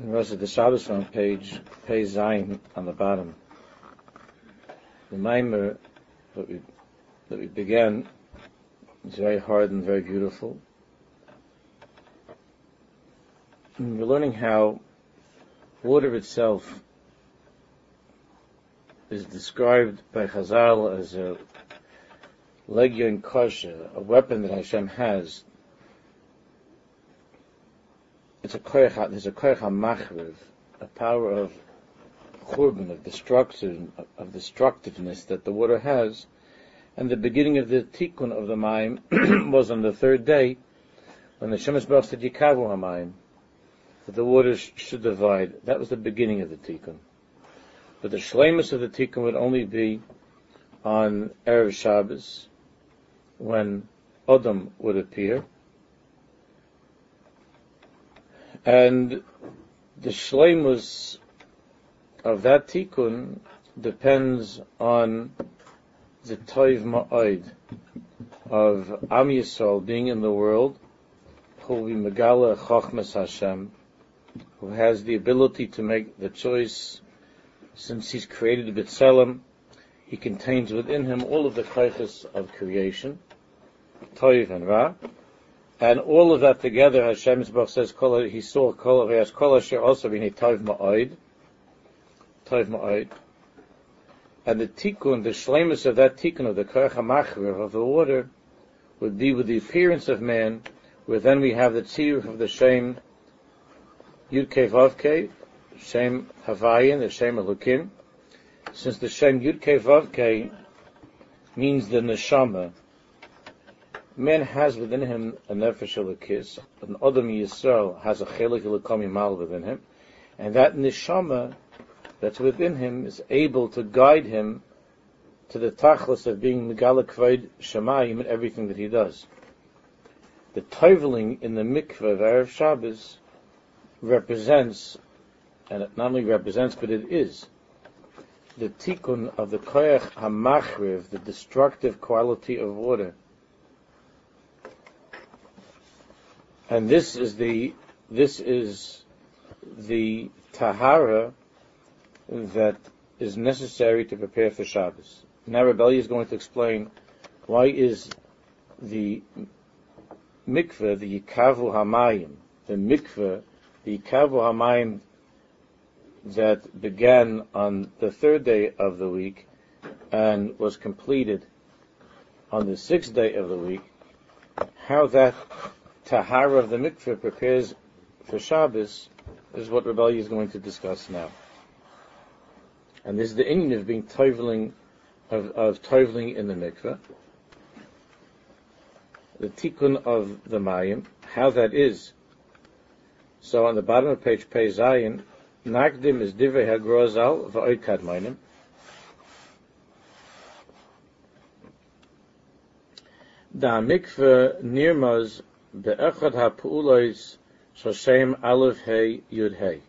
The rest of the Shabbos on page, page Zion on the bottom. The mimer that we, that we began is very hard and very beautiful. And we're learning how water itself is described by Chazal as a legion kosher, a weapon that Hashem has it's a koyach, there's a koyach machriv, a power of churban, of destruction, of destructiveness that the water has. And the beginning of the tikkun of the Maim was on the third day, when the Shemesh Baruch said Yikavu HaMaim, that the waters should divide. That was the beginning of the tikkun. But the shlemus of the tikkun would only be on Erev Shabbos, when Adam would appear, And the shleimus of that tikkun depends on the toiv ma'od of Am Yisrael being in the world, who will be Megala Chochmas Hashem, who has the ability to make the choice, since he's created B'Tselem, he contains within him all of the kaiches of creation, toiv and ra, and all of that together, Hashem Yisbach says, he saw Kol, has Kol Asher also being Tov Ma'oid, Tov Ma'oid. And the tikkun, the shlemus of that tikkun, of the Korach HaMachriv, of the water, would be with the appearance of man, where then we have the tzir of the Shem Yud Kei Vav Kei, Shem Havayin, the Shem Elokim. Since the Shem Yud Kei Vav Kei means the neshama, man has within him a nefesh elokis, an Adam Yisrael has a chelik elokom mal within him, and that neshama that's within him is able to guide him to the tachlis of being megala kvaid shemayim in everything that he does. The toveling in the mikveh of Erev Shabbos represents, and it not only represents, but it is, the tikkun of the koyach hamachriv, the destructive quality of water, And this is the this is the tahara that is necessary to prepare for Shabbos. Now Rebelli is going to explain why is the mikveh, the yikavu hamayim, the mikveh, the yikavu hamayim that began on the third day of the week and was completed on the sixth day of the week, how that tahara of the mikveh prepares for Shabbos is what Rebelli is going to discuss now. And this is the inyan of being toveling, of, of toveling in the mikveh. The tikkun of the mayim, how that is. So on the bottom of page Pei Zayin, Nagdim is divrei hagrozal va'oikad mayim. Da mikveh nirmaz be'echad ha'pu'ulois shoshem aleph hey yud hey.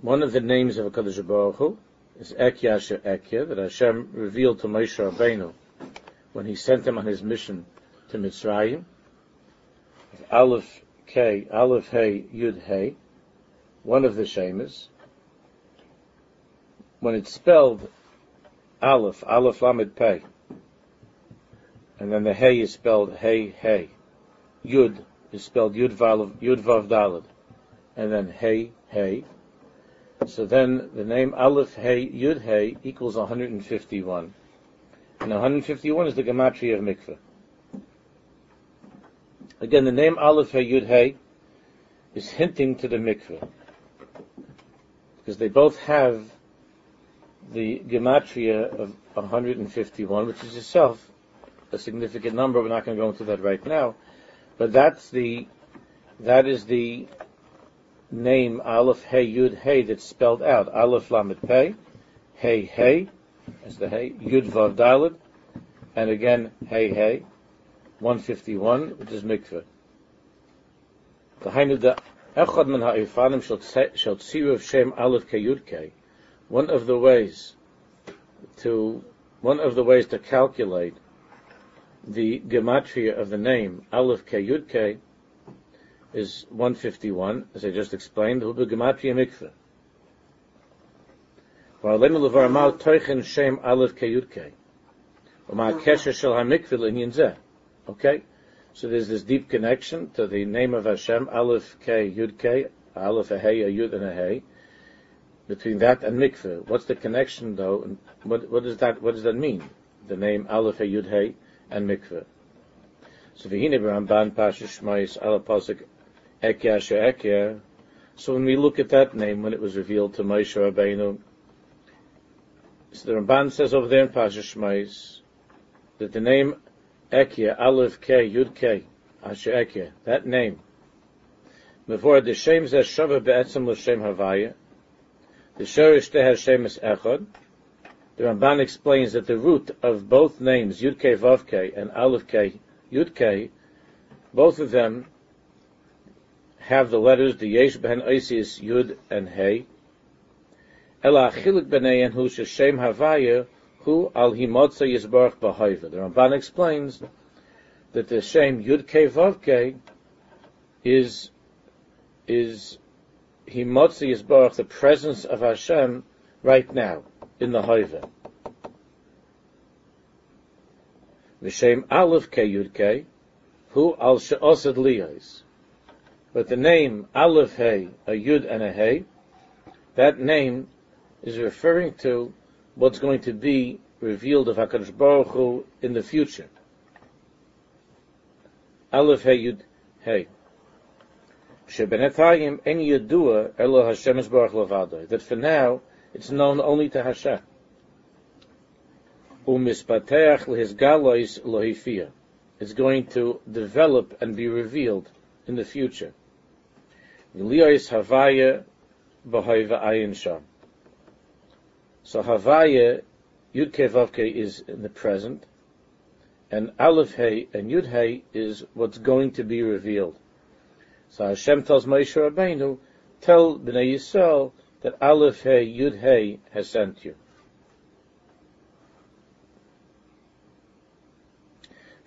One of the names of HaKadosh Baruch Hu is Ekya Asher Ekya, that Hashem revealed to Moshe Rabbeinu when he sent him on his mission to Mitzrayim. Aleph K, Aleph Hey Yud Hey, one of the Shemas. When it's spelled Aleph, Aleph Lamed Pei, and then the hey is spelled hey hey. Yud is spelled Yud Vav Yud Vav Dalad, and then hey hey. So then the name Aleph Hey Yud Hey equals 151, and 151 is the gematria of mikveh. Again, the name Aleph Hey Yud Hey is hinting to the mikveh because they both have the gematria of 151, which is itself a significant number. We're not going to go into that right now, but that's the that is the name Aleph Hey Yud Hey that's spelled out. Aleph Lamed Pei, Hey Hey, as the Hey Yud Vav Dalad, and again Hey Hey, 151, which is mikveh. The Hainu the Echad min ha'ifanim shall tziru of Shem Aleph Ke Yud Ke. One of the ways to one of the ways to calculate the gematria of the name Aleph Ke Yud Ke is 151, as I just explained, hu begematria mikveh. Mal toichen shem aleph keyudke. U'ma kesher shel ha-mikveh l'inyin zeh. Okay? So there's this deep connection to the name of Hashem, Aleph K Yud K, Aleph a Hey, a Yud and a Hey, between that and mikveh. What's the connection though? And what, what does that what does that mean? The name Aleph Hey Yud Hey and mikveh. So v'hine b'Ramban Pasha Shmais Ala Pasuk Ekya Ekya. So when we look at that name, when it was revealed to Moshe Rabbeinu, so the Ramban says over there in Pasha Shmais that the name Ekya, Aleph K, Yud K, Asher Ekya, that name. Before the Shem Zeh Shava Be'etzem L'Shem Havaya, the Shorish Teh Hashem is Echad, the Ramban explains that the root of both names, Yud K, Vav K, and Aleph K, Yud K, both of them have the letters the Yesh Ben Oisius Yud and Hey. Ela Achilik B'nei Hu Shem Havaya Hu Al Himotza Yisbarach B'Hoiva. The Ramban explains that the Shem Yud K Vav K is is Himotza Yisbarach, the presence of Hashem right now in the Hoiva. The Shem Aleph K Yud K Hu Al She'osad Liyos. But the name Aleph Hey, a Yud and a Hey, that name is referring to what's going to be revealed of HaKadosh Baruch Hu in the future. Aleph Hey Yud Hey. Shebenetayim en Yadua Elo Hashem Baruch Levadoi. That for now, it's known only to Hashem. Umispateach lehis galois lohifia. It's going to develop and be revealed in the future. V'liyos Havaya b'hoiva ayin sham. So Havaya, Yud Vavke is in the present, and Aleph Hey and Yud Hey is what's going to be revealed. So Hashem tells Moshe Rabbeinu, tell Bnei Yisrael that Aleph Hey Yud Hey has sent you.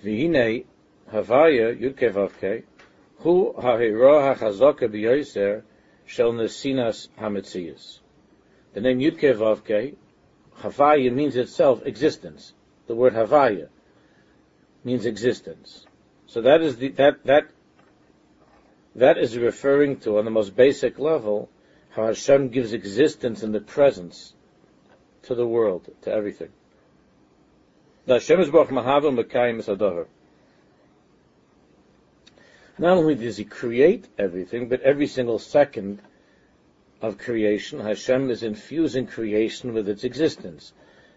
V'hinei Havaya Yud Vavke Hu ha'hira ha'chazaka b'yoser shel nesinas ha'metzias. The name Yudke Vavke, Havaya means itself existence. The word Havaya means existence. So that is the, that, that, that is referring to, on the most basic level, how Hashem gives existence in the presence to the world, to everything. Not only does He create everything, but every single second of creation, Hashem is infusing creation with its existence.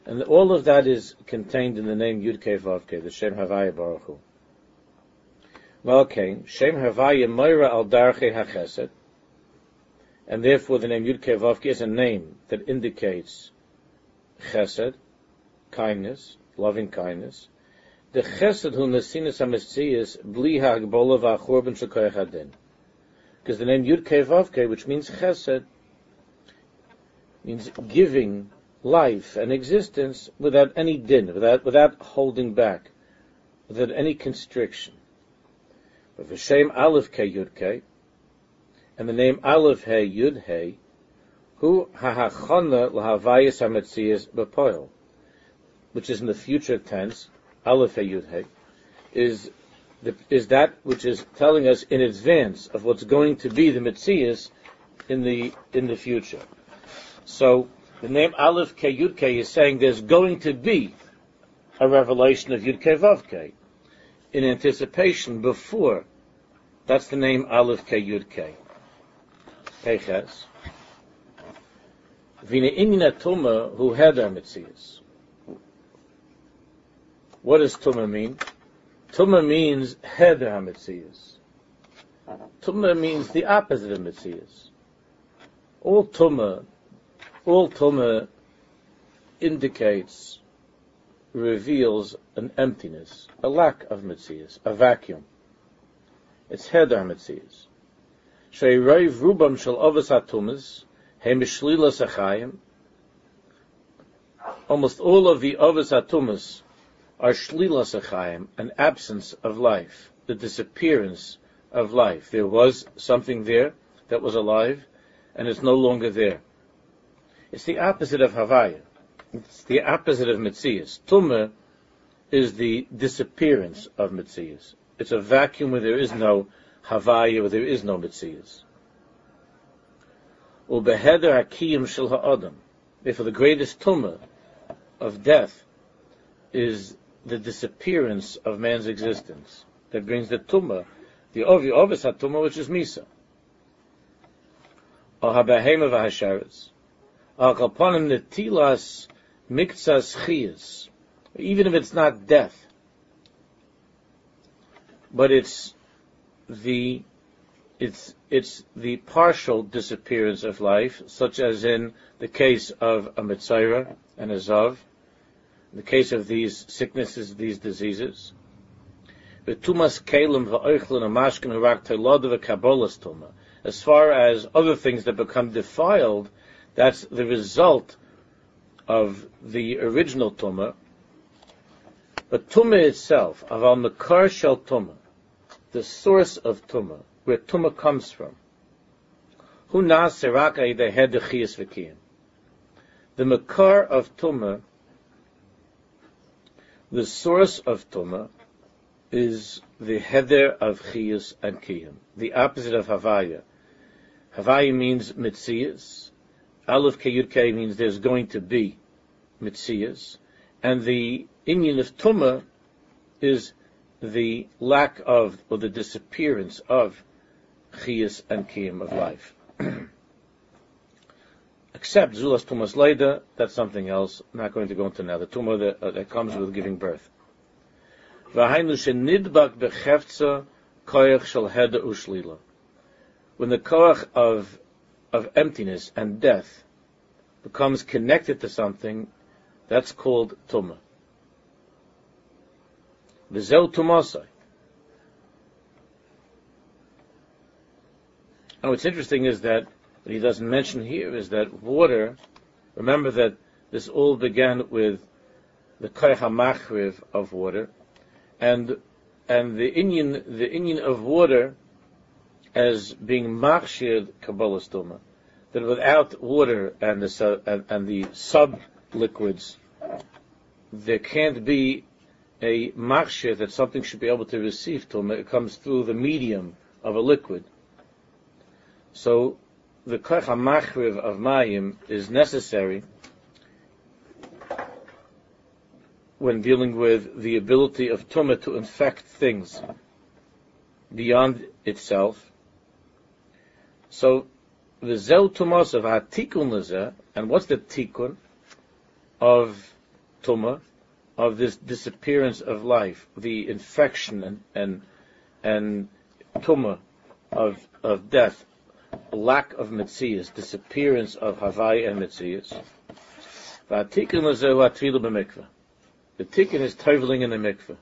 And all of that is contained in the name Yud Kei Vav Kei, the Shem Havaya Baruch Hu. Well, Shem Havaya Moira Al Darche HaChesed, and therefore the name Yud Kei Vav Kei is a name that indicates Chesed, kindness, loving kindness, the chesed hu nesinas ha-messias bli ha-agbola va-achorban shekoyach adin. Because the name Yud Kei Vav Kei, which means chesed, means giving life and existence without any din, without, without holding back, without any constriction. But V'shem Aleph Kei Yud Kei, and the name Aleph Hey Yud Hey, hu ha-hachona l'havayas ha-metzias which is in the future tense, Aleph Yud Hey, is the, is that which is telling us in advance of what's going to be the Metzias in the in the future. So the name Aleph Ke Yud Ke is saying there's going to be a revelation of Yud Ke Vav Ke in anticipation before. That's the name Aleph Ke Yud Ke. Peches. Vina Inina Tuma who had our Metzias. What does Tumah mean? Tumah means Heder HaMetzias. Tumah means the opposite of Metzias. All Tumah, all Tumah indicates, reveals an emptiness, a lack of Metzias, a vacuum. It's Heder HaMetzias. Rubam Shlilas Achayim, almost all of the Ovas HaTumas are shlilas achayim, an absence of life, the disappearance of life. There was something there that was alive, and it's no longer there. It's the opposite of Havaya. It's the opposite of Mitzias. Tumah is the disappearance of Mitzias. It's a vacuum where there is no Havaya, where there is no Mitzias. Ubeheder hakiyim shel ha'adam. Therefore, the greatest tumah of death is the disappearance of man's existence. That brings the tumah, the ovi ovis hatumah, which is misa. Or habahema v'hasharetz. Or kalponim netilas miktsas chiyas. Even if it's not death, but it's the it's it's the partial disappearance of life, such as in the case of a Mitzayra and a Zav, in the case of these sicknesses, these diseases. As far as other things that become defiled, that's the result of the original tumah. But tumah itself, aval makar shel tumah, the source of tumah, where Tumah comes from. The head. The makar of Tumah, the source of Tumah, is the heder of chiyus and kiyim, the opposite of havaya. Havaya means mitzias. Aleph keyud means there's going to be mitzias, and the inyan of Tumah is the lack of or the disappearance of chiyas and kiyim of life. Except zulas tumas leida, that's something else. I'm not going to go into now. The tumah that, uh, that comes with giving birth. When the koach of of emptiness and death becomes connected to something, that's called tumah. V'zeu tumasai. And what's interesting is that what he doesn't mention here is that water, remember that this all began with the machriv of water, and and the inyan the inyan of water as being machshir kabbalah stoma, that without water and the and, and the sub liquids, there can't be a machshir that something should be able to receive tuma. It comes through the medium of a liquid. So the koch machriv of mayim is necessary when dealing with the ability of tumah to infect things beyond itself. So the zel tumas of hatikun and what's the tikun of tumah, of this disappearance of life, the infection and and, and tumah of of death lack of mitzias, disappearance of Havai and mitzias. The tikkun is toveling in the mikveh.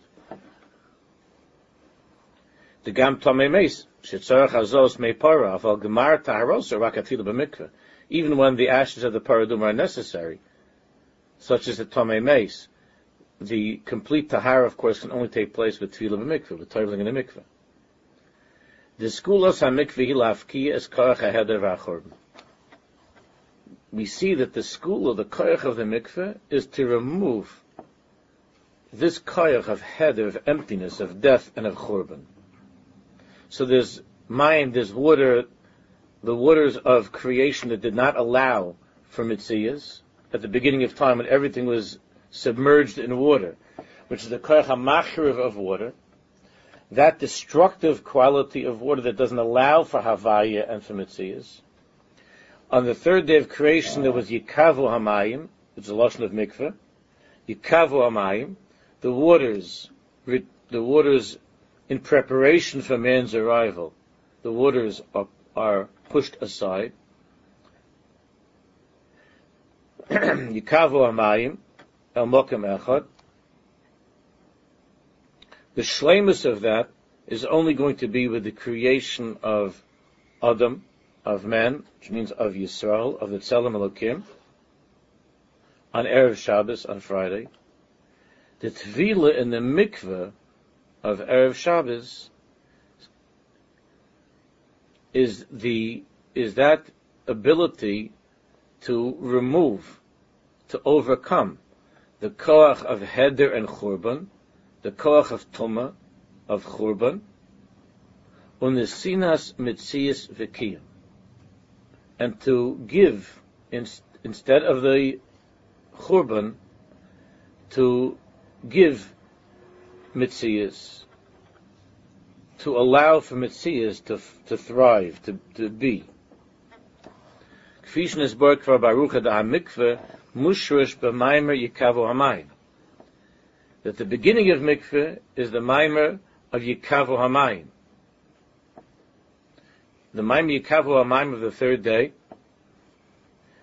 The gam tomei meis, shetzorach azos mei para, aval gemar taharosa rak atvilu b'mikveh. Even when the ashes of the paradum are necessary, such as the tomei meis, the complete tahara, of course, can only take place with tevilah b'mikveh, with toveling in the mikveh. The skulos hamikveh hilafki is koach aheder. We see that the school of the koach of the mikveh is to remove this koach of heder, of emptiness, of death, and of churban. So there's mind, there's water, the waters of creation that did not allow for mitzvahs at the beginning of time when everything was submerged in water, which is the hamachriv of water, that destructive quality of water that doesn't allow for Havaya and for Mitzias. On the third day of creation, there was Yikavu Hamayim, it's a lotion of mikveh. Yikavu Hamayim, the waters, the waters in preparation for man's arrival, the waters are, are pushed aside. Yikavu Hamayim, El Mokem Echad, the shlemus of that is only going to be with the creation of Adam, of man, which means of Yisrael, of the Tzelem Elokim, on Erev Shabbos, on Friday. The Tvila in the mikveh of Erev Shabbos is the is that ability to remove, to overcome the koach of heder and churban, the koach of tuma, of churban, unesinas mitzias v'kiyam, and to give in, instead of the churban, to give mitzias, to allow for mitzias to, to thrive, to, to be. Kfish nesbor kvar baruch da mikve mushrush b'maimer yikavu hamayim. That the beginning of mikveh is the maimer of yikavu hamayim. The maimer yikavu hamayim of the third day.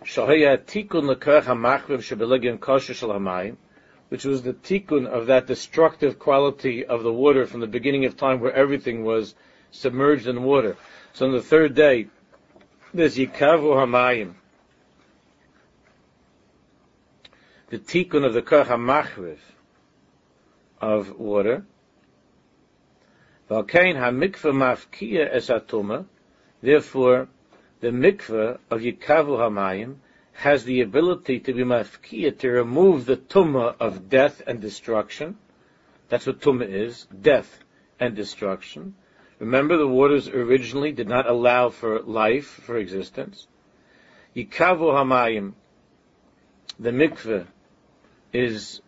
Shahaya tikun lekerach hamachriv shebelegim kosher shel hamayim which was the tikkun of that destructive quality of the water from the beginning of time where everything was submerged in water. So on the third day, there's Yikavu Hamayim. The tikkun of the Kach HaMachriv of water. Valkain HaMikvah Mafkiya Es Therefore, the mikveh of Yikavu Hamayim has the ability to be mafkiya, to remove the tumma of death and destruction. That's what tumma is, death and destruction. Remember the waters originally did not allow for life, for existence. Yikavu hamayim, the mikveh, is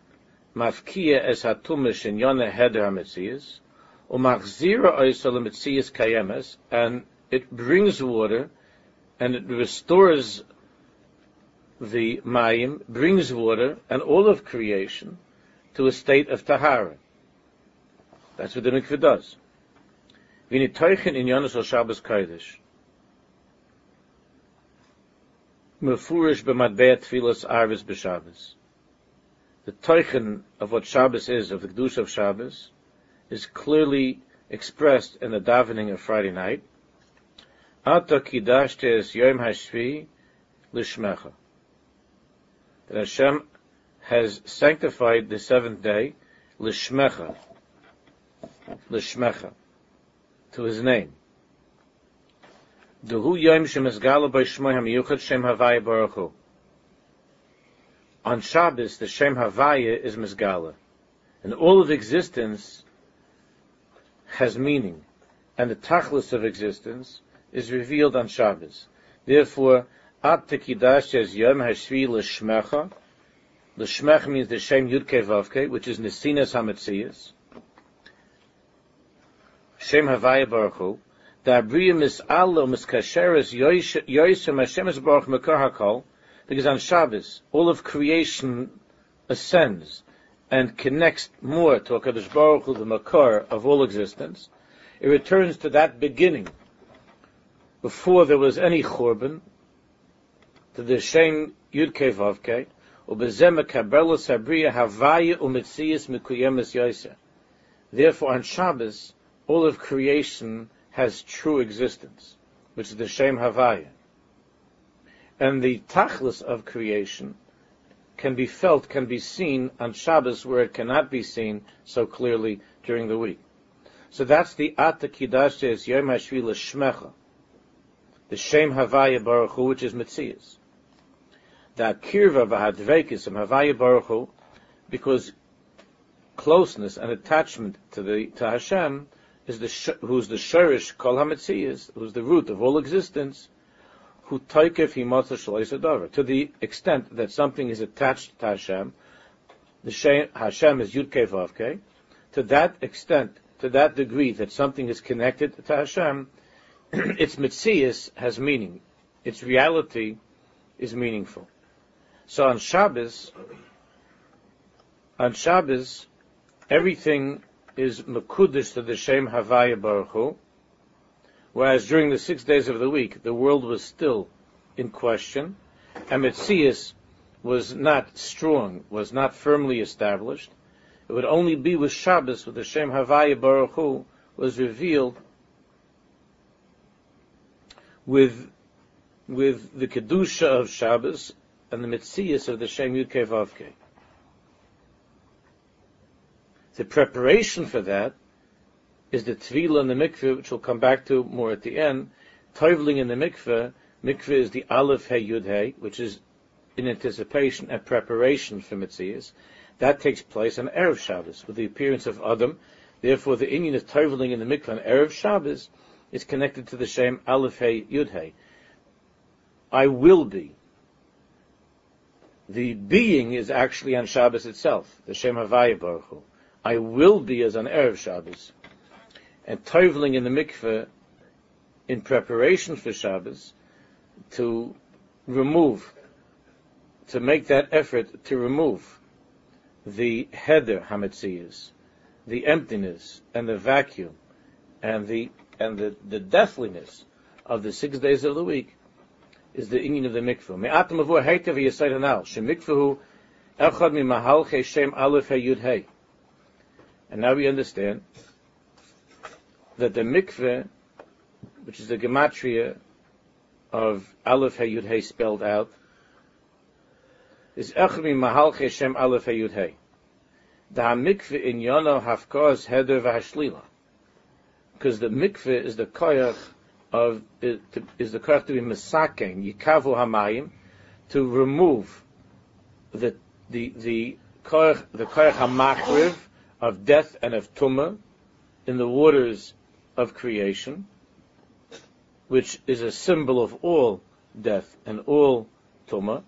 mafkiya es hatumah shenyona heder hametzias, umachzira oisol hametzias kayemes, and it brings water, and it restores the mayim brings water and all of creation to a state of tahara. That's what the mikveh does. Vini toichen in Yonis al Shabbos Kodesh. Mefurish b'madbei tfilas arvis b'Shabbos. The toichen of what Shabbos is, of the Kedusha of Shabbos, is clearly expressed in the davening of Friday night. Ata kidashte yom hashvi lishmecha that Hashem has sanctified the seventh day, lishmecha, lishmecha, to His name. Duhu yom shemizgala by Shmoy HaMiyuchad Shem Havaya Baruch. On Shabbos, the Shem Havaya is Mizgala. And all of existence has meaning. And the Tachlis of existence is revealed on Shabbos. Therefore, At Tekidash says Yom Hashvi L'Shmecha. L'Shmech means the Shem Yud Vavke, which is Nesinas HaMetzias. Shem Havaya Baruch Hu. The Abriya Mis'alo Miskasheres Yoisem Hashem is Baruch Mekar HaKol. Because on Shabbos, all of creation ascends and connects more to HaKadosh Baruch Hu, the Makar of all existence. It returns to that beginning before there was any Churban, to the Shem Yud Kei Vav Kei, ubezem mekabel sabriya havaya umetzias mekuyemes yoser. Therefore, on Shabbos, all of creation has true existence, which is the Shem Havaya. And the tachlis of creation can be felt, can be seen on Shabbos where it cannot be seen so clearly during the week. So that's the Ata Kiddush is Yom Shmecha, the Shem Havaya Baruch which is Metzias that kirva v'hadvekis and havaya baruch because closeness and attachment to the to Hashem is the who's the shirish kol hametziyas, who's the root of all existence, To the extent that something is attached to Hashem, the Shem, Hashem is yud kei To that extent, to that degree that something is connected to Hashem, its mitzias has meaning. Its reality is meaningful. So on Shabbos, on Shabbos, everything is mekudish to the Shem Havaya Baruch Hu, whereas during the six days of the week, the world was still in question, and Metzias was not strong, was not firmly established. It would only be with Shabbos, with the Shem Havaya Baruch Hu, was revealed with with the kedusha of Shabbos and the mitzias of the Shem Yud Vavke. The preparation for that is the tvila in the mikveh, which we'll come back to more at the end, toivling in the mikveh, mikveh is the aleph hey yud hey, which is in anticipation and preparation for mitzvahs. That takes place on Erev Shabbos, with the appearance of Adam. Therefore, the inyan of toivling in the mikveh on Erev Shabbos is connected to the same aleph hey yud hey. I will be. The being is actually on Shabbos itself, the Shem Havaya Baruch Hu. I will be as on Erev Shabbos. And toivling in the mikveh in preparation for Shabbos to remove, to make that effort to remove the header hamitziyas, the emptiness and the vacuum and the and the, the deathliness of the six days of the week is the inyan of the mikveh. Me'atam avur heitev yisayt anal, shemikvehu echad mi mahalche shem aleph he yud hey. And now we understand that the mikveh which is the gematria of Aleph Hey Yud Hey spelled out, is Echmi Mahal Shem Aleph Hey Yud Hey. The mikveh in Yono Hafkos Heder V'Hashlila. Because the mikveh is the koyach of, is the koyach to be mesaken, yikavu hamayim, to remove the, the, the koyach, the koyach hamakriv of death and of tumah in the waters of creation, which is a symbol of all death and all tuma.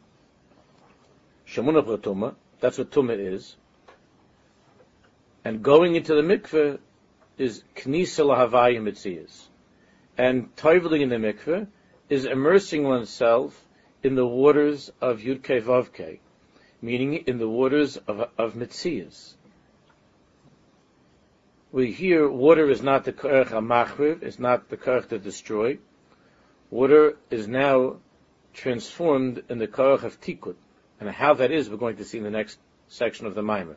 Shemuna tuma. That's what tuma is. And going into the mikveh is knisa lahavayim mitzias. And toiveling in the mikveh is immersing oneself in the waters of Yudke Vavke, meaning in the waters of, of Mitzias. We hear water is not the Korech HaMachriv, it's not the Korech to destroy, water is now transformed in the Korach of Tikkun. And how that is, we're going to see in the next section of the Maimer.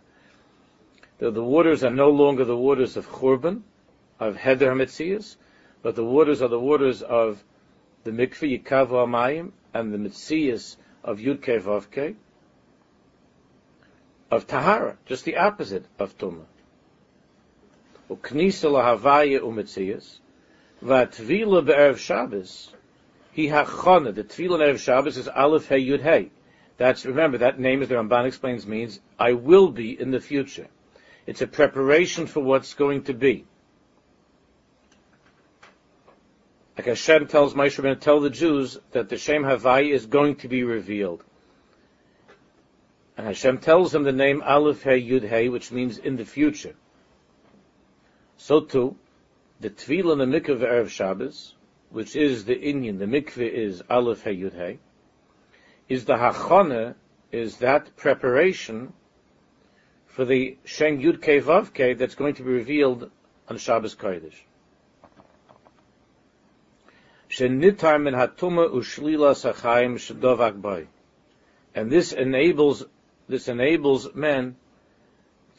The, the waters are no longer the waters of Churban, of Heder Metzias, but the waters are the waters of the Mikveh Yikavu Amayim and the Metzias of Yudke Vavke, of Tahara, just the opposite of Tumah. Uknisa lahavaya umetzias, vatvila be'erev Shabbos, he hachana. The tefillin of Shabbos is Aleph Hey Yud Hey. That's remember that name, as the Ramban explains, means I will be in the future. It's a preparation for what's going to be. Like Hashem tells Moshe Rabbeinu, tell the Jews that the Shem Havai is going to be revealed. And Hashem tells them the name Aleph Hey Yud Hey, which means in the future. So too, the Tefillah and the Mikveh of Shabbos, which is the Inyan, the mikveh is Aleph Hey Yud Hey, is the Hachana, is that preparation for the Shem Yud Kei Vav Kei that's going to be revealed on Shabbos Kodesh. Shenitar min hatuma ushlila sachayim shedovak boy. And this enables, this enables men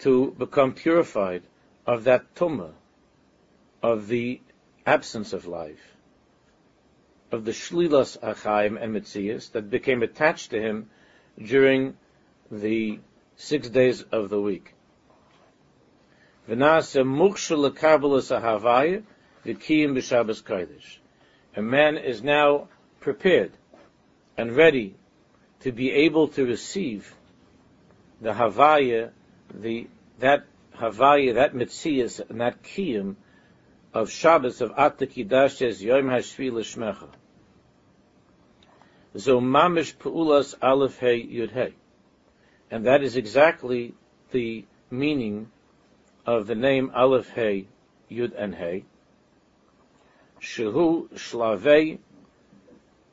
to become purified of that tumah, of the absence of life of the Shlilas Achaim and Mitzias that became attached to him during the six days of the week. A man is now prepared and ready to be able to receive the Havaya, the, that Havaya, that Mitzias, and that Kiyim of Shabbos of Atakidash as Yom Hashvi L'Shmecha. So mamish peulas aleph hey yud hey, and that is exactly the meaning of the name aleph hey yud and hey. Shehu shlavei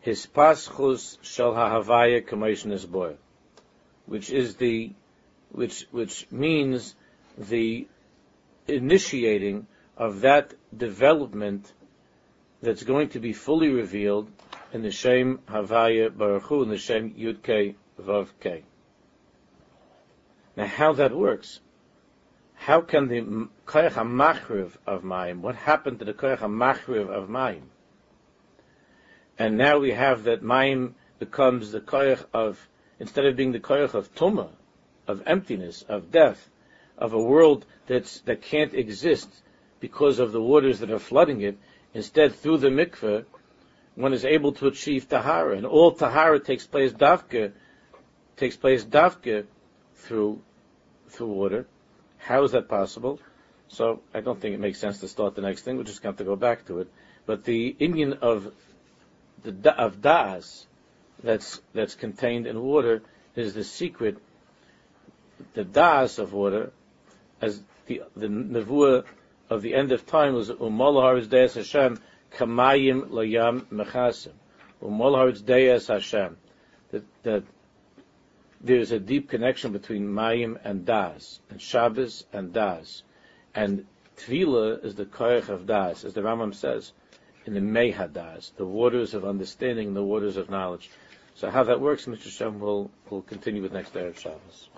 hispashus shel hahavaya k'meishnes boy, which is the which which means the initiating of that development that's going to be fully revealed in the Shem Havaya Baruch Hu, in the Shem Yud Kei Vav Kei. Now, how that works? How can the Koyach HaMachriv of Mayim, what happened to the Koyach HaMachriv of Mayim? And now we have that Mayim becomes the Koyach of, instead of being the Koyach of Tumah, of emptiness, of death, of a world that's, that can't exist because of the waters that are flooding it, instead through the mikveh, one is able to achieve tahara, and all tahara takes place dafka, takes place dafka through through water. How is that possible? So I don't think it makes sense to start the next thing. We're just going to go back to it. But the inyan of the of das that's that's contained in water is the secret. The das of water, as the the nevuah of the end of time was umalahar is deis Hashem kamayim layam mechasim umalahar is deis Hashem. That that there's a deep connection between mayim and das, and Shabbos and das, and Tvila is the koyach of das, as the Rambam says in the Mehadas, the waters of understanding, the waters of knowledge. So how that works, Mr. Shem will will continue with next day of Shabbos.